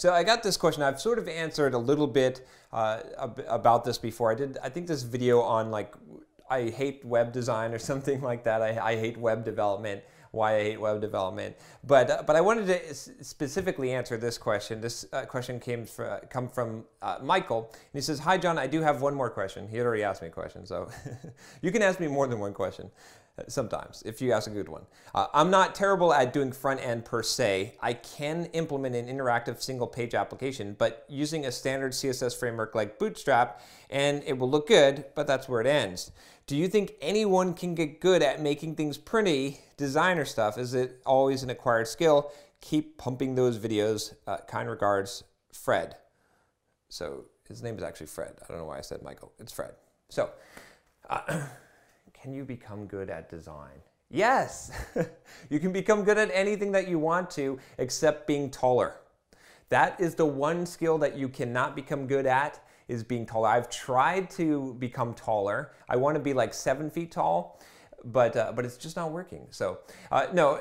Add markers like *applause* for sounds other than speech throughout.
So I got this question. I've sort of answered a little bit uh, ab- about this before. I did. I think this video on like I hate web design or *laughs* something like that. I, I hate web development. Why I hate web development. But uh, but I wanted to specifically answer this question. This uh, question came from come from uh, Michael, and he says, "Hi John, I do have one more question." He had already asked me a question, so *laughs* you can ask me more than one question sometimes if you ask a good one. Uh, I'm not terrible at doing front end per se. I can implement an interactive single page application, but using a standard CSS framework like Bootstrap, and it will look good, but that's where it ends. Do you think anyone can get good at making things pretty, designer stuff? Is it always an acquired skill? Keep pumping those videos. Uh, kind regards, Fred. So his name is actually Fred. I don't know why I said Michael. It's Fred. So, uh, *clears throat* can you become good at design? Yes, *laughs* you can become good at anything that you want to except being taller. That is the one skill that you cannot become good at is being taller. I've tried to become taller. I want to be like seven feet tall, but uh, but it's just not working. So uh, no,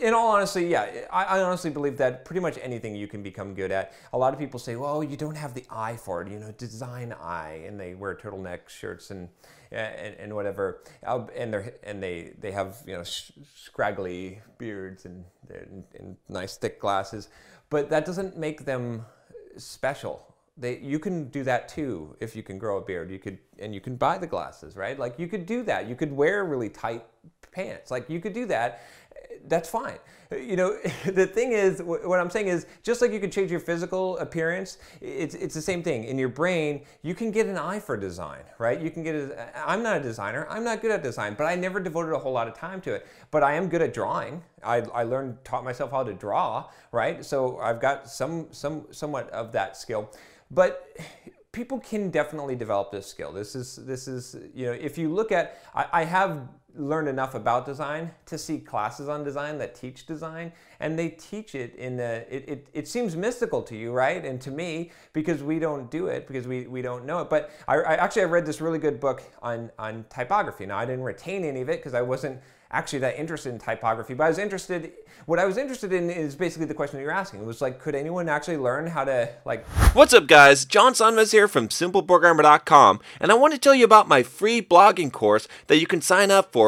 in all honesty, yeah, I, I, honestly believe that pretty much anything you can become good at. A lot of people say, well, you don't have the eye for it, you know, design eye, and they wear turtleneck shirts and and, and whatever, and they and they they have you know scraggly beards and, and, and nice thick glasses, but that doesn't make them special they, you can do that too if you can grow a beard. You could and you can buy the glasses, right? Like you could do that. You could wear really tight pants. Like you could do that. That's fine. You know, *laughs* the thing is, what I'm saying is, just like you could change your physical appearance, it's, it's the same thing. In your brain, you can get an eye for design, right? You can get a, I'm not a designer. I'm not good at design, but I never devoted a whole lot of time to it. But I am good at drawing. I, I learned, taught myself how to draw, right? So I've got some, some, somewhat of that skill. But people can definitely develop this skill. This is this is you know if you look at I, I, have learned enough about design to see classes on design that teach design and they teach it in a it, it, it seems mystical to you right and to me because we don't do it because we, we don't know it but I, I actually I read this really good book on on typography now I didn't retain any of it because I wasn't actually that interested in typography, but I was interested. What I was interested in is basically the question you're asking. It was like, could anyone actually learn how to like? What's up, guys? John Sonmez here from SimpleProgrammer.com, and I want to tell you about my free blogging course that you can sign up for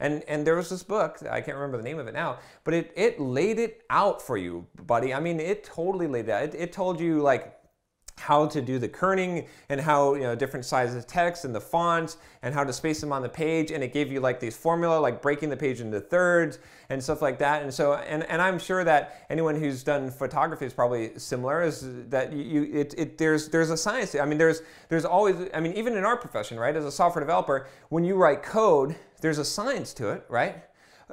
And and there was this book, I can't remember the name of it now, but it, it laid it out for you, buddy. I mean, it totally laid it out. It, it told you like how to do the kerning and how you know different sizes of text and the fonts and how to space them on the page. And it gave you like these formula like breaking the page into thirds and stuff like that. And so and, and i'm sure that anyone who's done photography is probably similar is that you it, it there's there's a science i mean there's there's always i mean even in our profession right as a software developer when you write code there's a science to it right?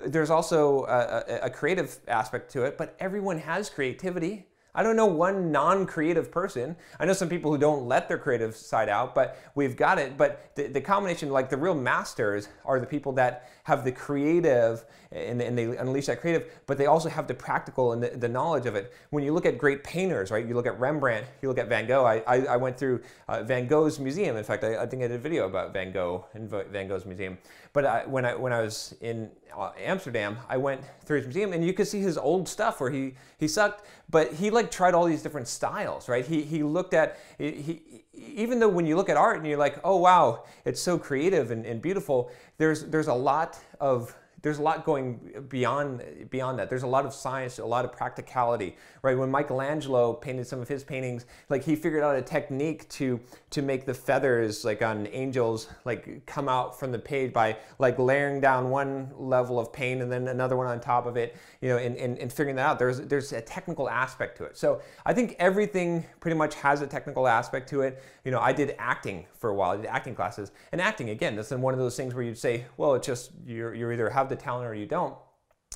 There's also a, a, a creative aspect to it but everyone has creativity I don't know one non-creative person. I know some people who don't let their creative side out, but we've got it. But the, the combination, like the real masters, are the people that have the creative and, and they unleash that creative, but they also have the practical and the, the, knowledge of it. When you look at great painters, right? You look at Rembrandt, you look at Van Gogh. I, I, I went through uh, Van Gogh's museum. In fact, I, I, think I did a video about Van Gogh and Van Gogh's museum. But I, when I when I was in uh, Amsterdam, I went through his museum, and you could see his old stuff where he he sucked, but he like tried all these different styles, right? He he looked at he, he even though when you look at art and you're like, oh wow, it's so creative and, and beautiful, there's there's a lot of there's a lot going beyond beyond that. There's a lot of science, a lot of practicality, right? When Michelangelo painted some of his paintings, like he figured out a technique to to make the feathers like on angels like come out from the page by like layering down one level of paint and then another one on top of it, you know, and, and, and figuring that out. There's there's a technical aspect to it. So I think everything pretty much has a technical aspect to it. You know, I did acting for a while, I did acting classes, and acting again, that's one of those things where you'd say, well, it's just you're you either have the talent or you don't.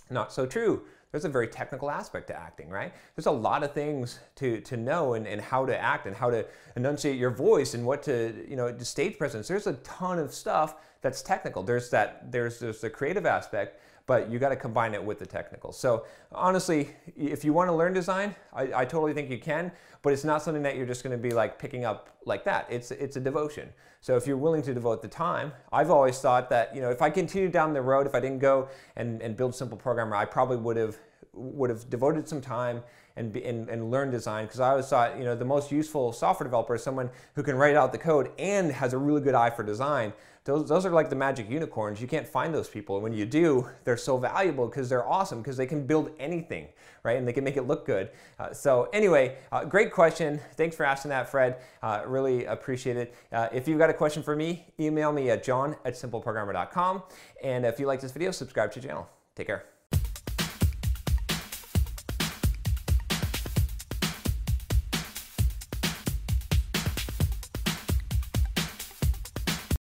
Not so true. There's a very technical aspect to acting, right? There's a lot of things to, to know and, and how to act and how to enunciate your voice and what to, you know, stage presence. There's a ton of stuff that's technical. There's that, there's, there's the creative aspect, but you got to combine it with the technical. So honestly, if you want to learn design, I, I totally think you can, but it's not something that you're just going to be like picking up like that. It's it's a devotion. So if you're willing to devote the time, I've always thought that you know if I continued down the road, if I didn't go and, and build Simple Programmer, I probably would have would have devoted some time and, and, and design because I always thought you know the most useful software developer is someone who can write out the code and has a really good eye for design. Those, those are like the magic unicorns. You can't find those people. And when you do, they're so valuable because they're awesome because they can build anything, right? And they can make it look good. Uh, so anyway, uh, great question. Thanks for asking that, Fred. Uh, really appreciate it. Uh, if you've got a question for me, email me at john at simpleprogrammer.com. And if you like this video, subscribe to the channel. Take care.